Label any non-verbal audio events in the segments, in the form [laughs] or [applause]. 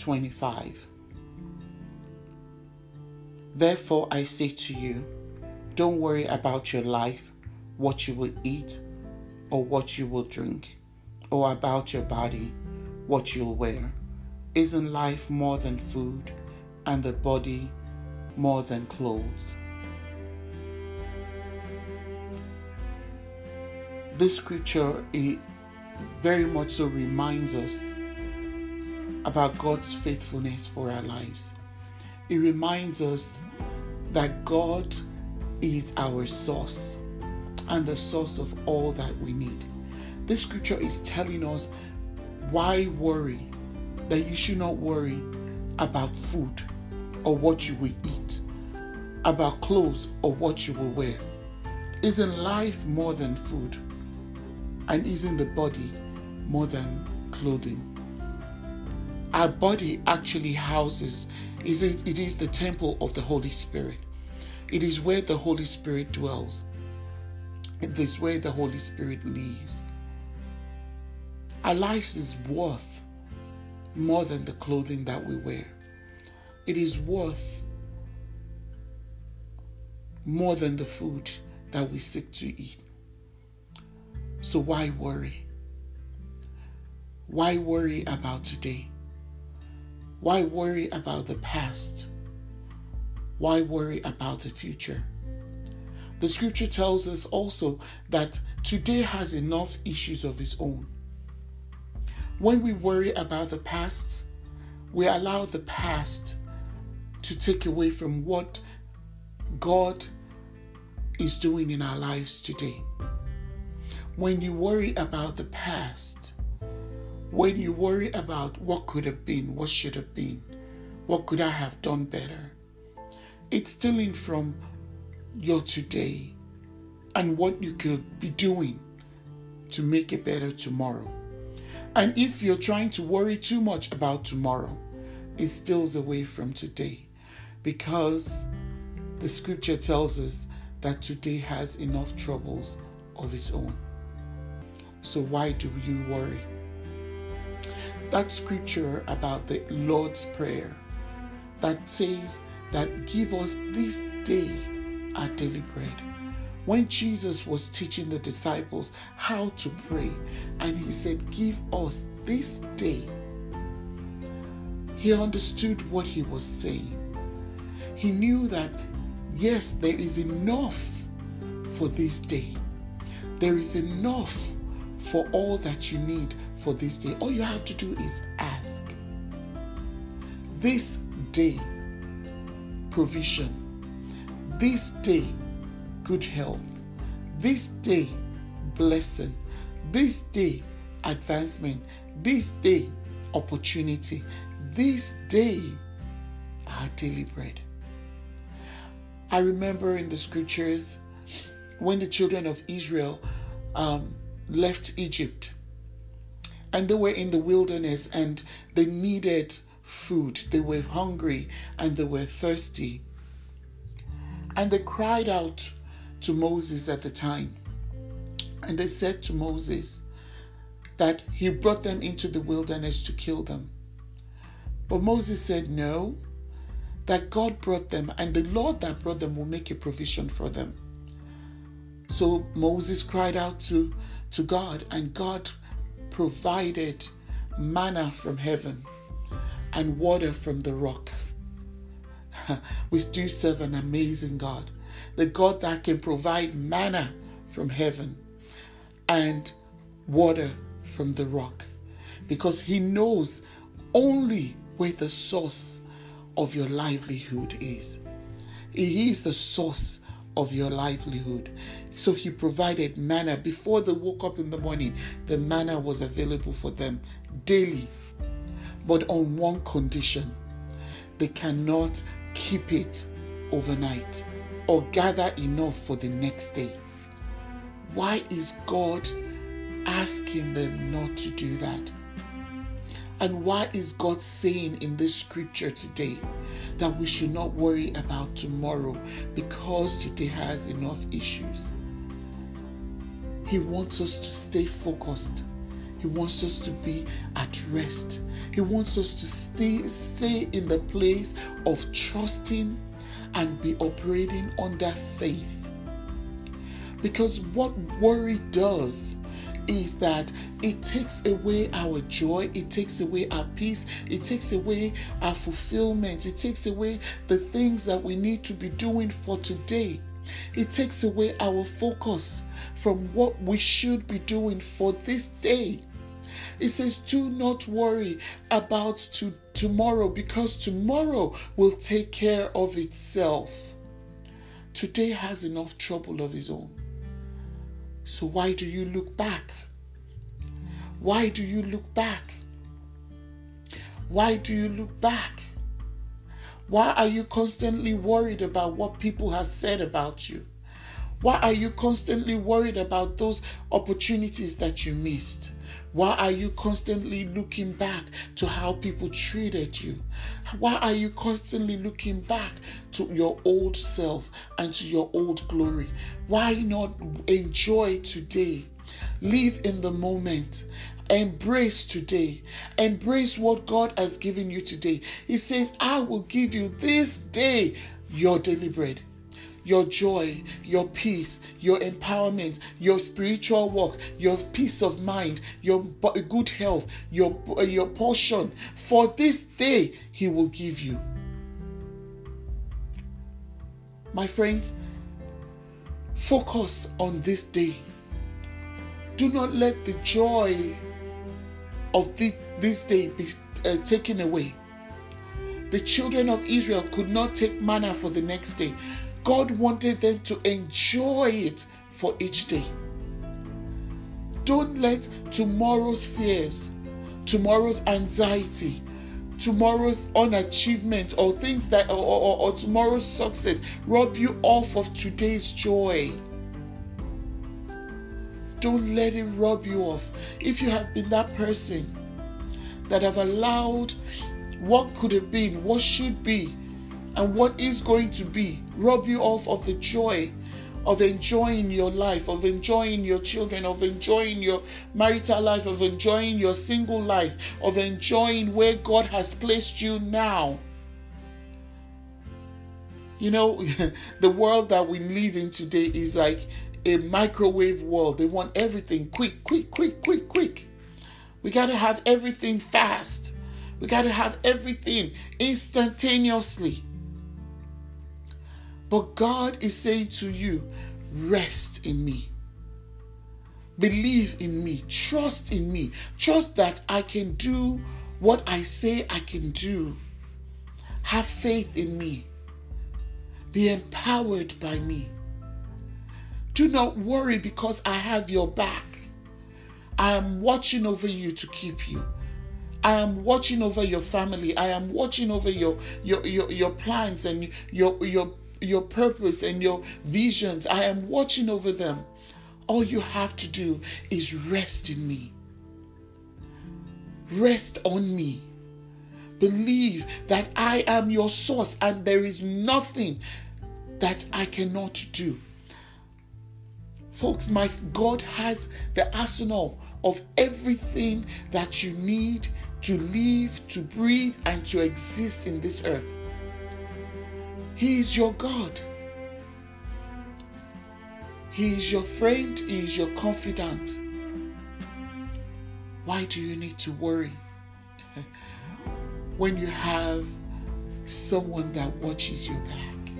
25. Therefore, I say to you, don't worry about your life, what you will eat, or what you will drink, or about your body, what you'll wear. Isn't life more than food, and the body more than clothes? This scripture it very much so reminds us about God's faithfulness for our lives. It reminds us that God is our source and the source of all that we need. This scripture is telling us why worry, that you should not worry about food or what you will eat, about clothes or what you will wear. Isn't life more than food? And isn't the body more than clothing? Our body actually houses it is the temple of the Holy Spirit. It is where the Holy Spirit dwells. It is where the Holy Spirit lives. Our lives is worth more than the clothing that we wear. It is worth more than the food that we seek to eat. So why worry? Why worry about today? Why worry about the past? Why worry about the future? The scripture tells us also that today has enough issues of its own. When we worry about the past, we allow the past to take away from what God is doing in our lives today. When you worry about the past, when you worry about what could have been, what should have been, what could I have done better, it's stealing from your today and what you could be doing to make it better tomorrow. And if you're trying to worry too much about tomorrow, it steals away from today because the scripture tells us that today has enough troubles of its own. So, why do you worry? That scripture about the Lord's Prayer that says that give us this day our daily bread. When Jesus was teaching the disciples how to pray, and he said, Give us this day, he understood what he was saying. He knew that, yes, there is enough for this day, there is enough for all that you need for this day. All you have to do is ask. This day, provision. This day, good health. This day, blessing. This day, advancement. This day, opportunity. This day, our daily bread. I remember in the scriptures when the children of Israel um, left Egypt and they were in the wilderness and they needed food. They were hungry and they were thirsty. And they cried out to Moses at the time. And they said to Moses that he brought them into the wilderness to kill them. But Moses said, No, that God brought them, and the Lord that brought them will make a provision for them. So Moses cried out to, to God, and God provided manna from heaven and water from the rock. [laughs] we do serve an amazing God, the God that can provide manna from heaven and water from the rock. because He knows only where the source of your livelihood is. He is the source of your livelihood. So he provided manna before they woke up in the morning. The manna was available for them daily, but on one condition they cannot keep it overnight or gather enough for the next day. Why is God asking them not to do that? And why is God saying in this scripture today that we should not worry about tomorrow because today has enough issues? He wants us to stay focused. He wants us to be at rest. He wants us to stay, stay in the place of trusting and be operating under faith. Because what worry does is that it takes away our joy, it takes away our peace, it takes away our fulfillment, it takes away the things that we need to be doing for today. It takes away our focus from what we should be doing for this day. It says, Do not worry about to tomorrow because tomorrow will take care of itself. Today has enough trouble of its own. So why do you look back? Why do you look back? Why do you look back? Why are you constantly worried about what people have said about you? Why are you constantly worried about those opportunities that you missed? Why are you constantly looking back to how people treated you? Why are you constantly looking back to your old self and to your old glory? Why not enjoy today? Live in the moment. Embrace today. Embrace what God has given you today. He says, I will give you this day your daily bread your joy, your peace, your empowerment, your spiritual work, your peace of mind, your good health, your, your portion. For this day, He will give you. My friends, focus on this day. Do not let the joy of the, this day be uh, taken away. The children of Israel could not take manna for the next day. God wanted them to enjoy it for each day. Don't let tomorrow's fears, tomorrow's anxiety, tomorrow's unachievement or things that or, or, or, tomorrow's success rob you off of today's joy. Don't let it rob you off. If you have been that person that have allowed what could have been, what should be, and what is going to be rob you off of the joy of enjoying your life, of enjoying your children, of enjoying your marital life, of enjoying your single life, of enjoying where God has placed you now. You know, [laughs] the world that we live in today is like a microwave world. They want everything quick, quick, quick, quick, quick. We got to have everything fast. We got to have everything instantaneously. But God is saying to you, rest in me. Believe in me. Trust in me. Trust that I can do what I say I can do. Have faith in me. Be empowered by me. Do not worry because I have your back. I am watching over you to keep you. I am watching over your family. I am watching over your your your, your plans and your your your purpose and your visions. I am watching over them. All you have to do is rest in me. Rest on me. Believe that I am your source and there is nothing that I cannot do. Folks, my God has the arsenal of everything that you need to live, to breathe, and to exist in this earth. He is your God. He is your friend. He is your confidant. Why do you need to worry [laughs] when you have someone that watches your back?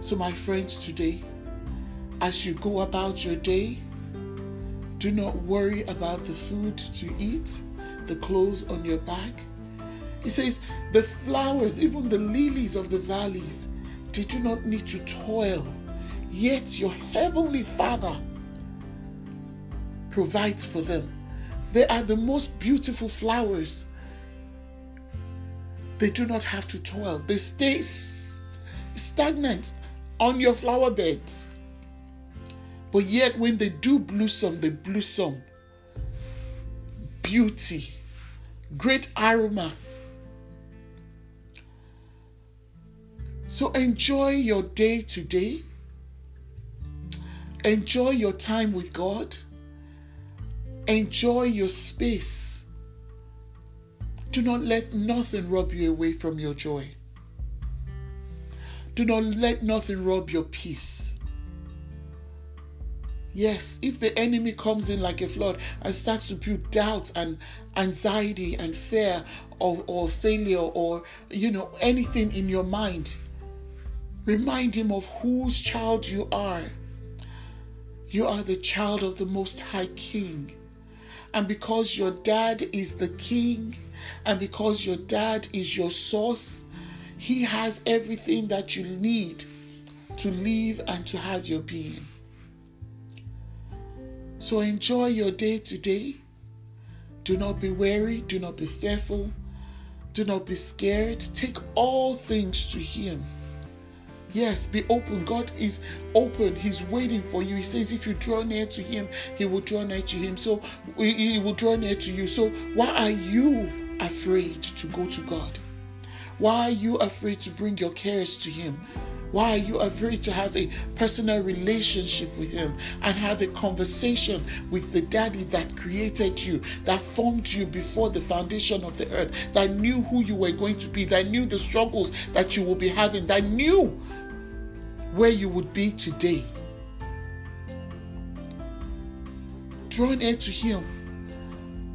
So, my friends, today, as you go about your day, Do not worry about the food to eat, the clothes on your back. He says, The flowers, even the lilies of the valleys, they do not need to toil. Yet your heavenly Father provides for them. They are the most beautiful flowers. They do not have to toil, they stay stagnant on your flower beds. But yet, when they do blossom, they blossom. Beauty, great aroma. So enjoy your day today. Enjoy your time with God. Enjoy your space. Do not let nothing rob you away from your joy. Do not let nothing rob your peace. Yes, if the enemy comes in like a flood and starts to build doubt and anxiety and fear or, or failure or you know anything in your mind, remind him of whose child you are. You are the child of the Most High King. And because your dad is the king, and because your dad is your source, he has everything that you need to live and to have your being. So enjoy your day today. Do not be weary, do not be fearful, do not be scared. Take all things to Him. Yes, be open. God is open. He's waiting for you. He says, if you draw near to Him, He will draw near to Him. So He will draw near to you. So why are you afraid to go to God? Why are you afraid to bring your cares to Him? Why are you afraid to have a personal relationship with Him and have a conversation with the Daddy that created you, that formed you before the foundation of the earth, that knew who you were going to be, that knew the struggles that you will be having, that knew where you would be today? Draw near to Him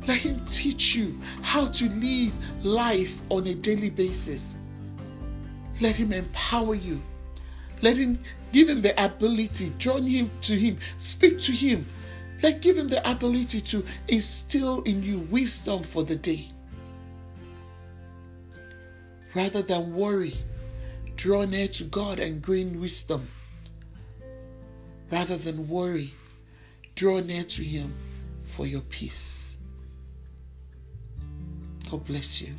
let Him teach you how to live life on a daily basis. Let Him empower you. Let Him give Him the ability, draw Him to Him, speak to Him. Let give Him the ability to instill in you wisdom for the day. Rather than worry, draw near to God and gain wisdom. Rather than worry, draw near to Him for your peace. God bless you.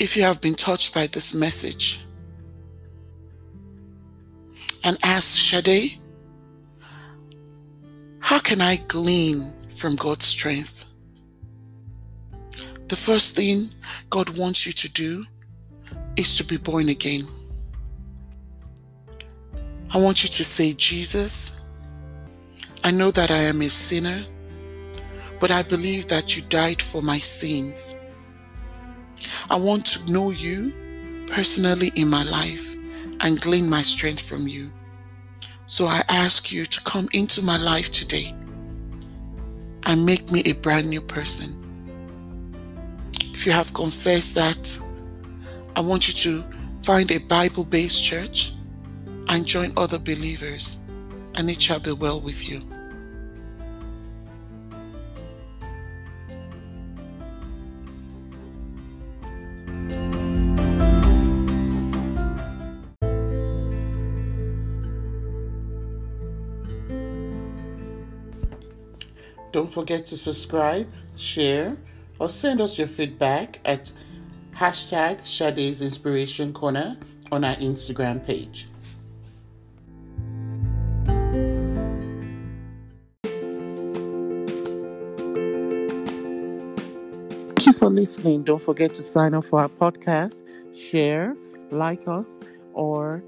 If you have been touched by this message and ask Sade, how can I glean from God's strength? The first thing God wants you to do is to be born again. I want you to say, Jesus, I know that I am a sinner, but I believe that you died for my sins. I want to know you personally in my life and glean my strength from you. So I ask you to come into my life today and make me a brand new person. If you have confessed that, I want you to find a Bible based church and join other believers, and it shall be well with you. Don't forget to subscribe, share, or send us your feedback at hashtag Sade's Inspiration Corner on our Instagram page. Thank you for listening. Don't forget to sign up for our podcast, share, like us, or,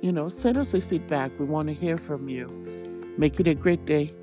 you know, send us a feedback. We want to hear from you. Make it a great day.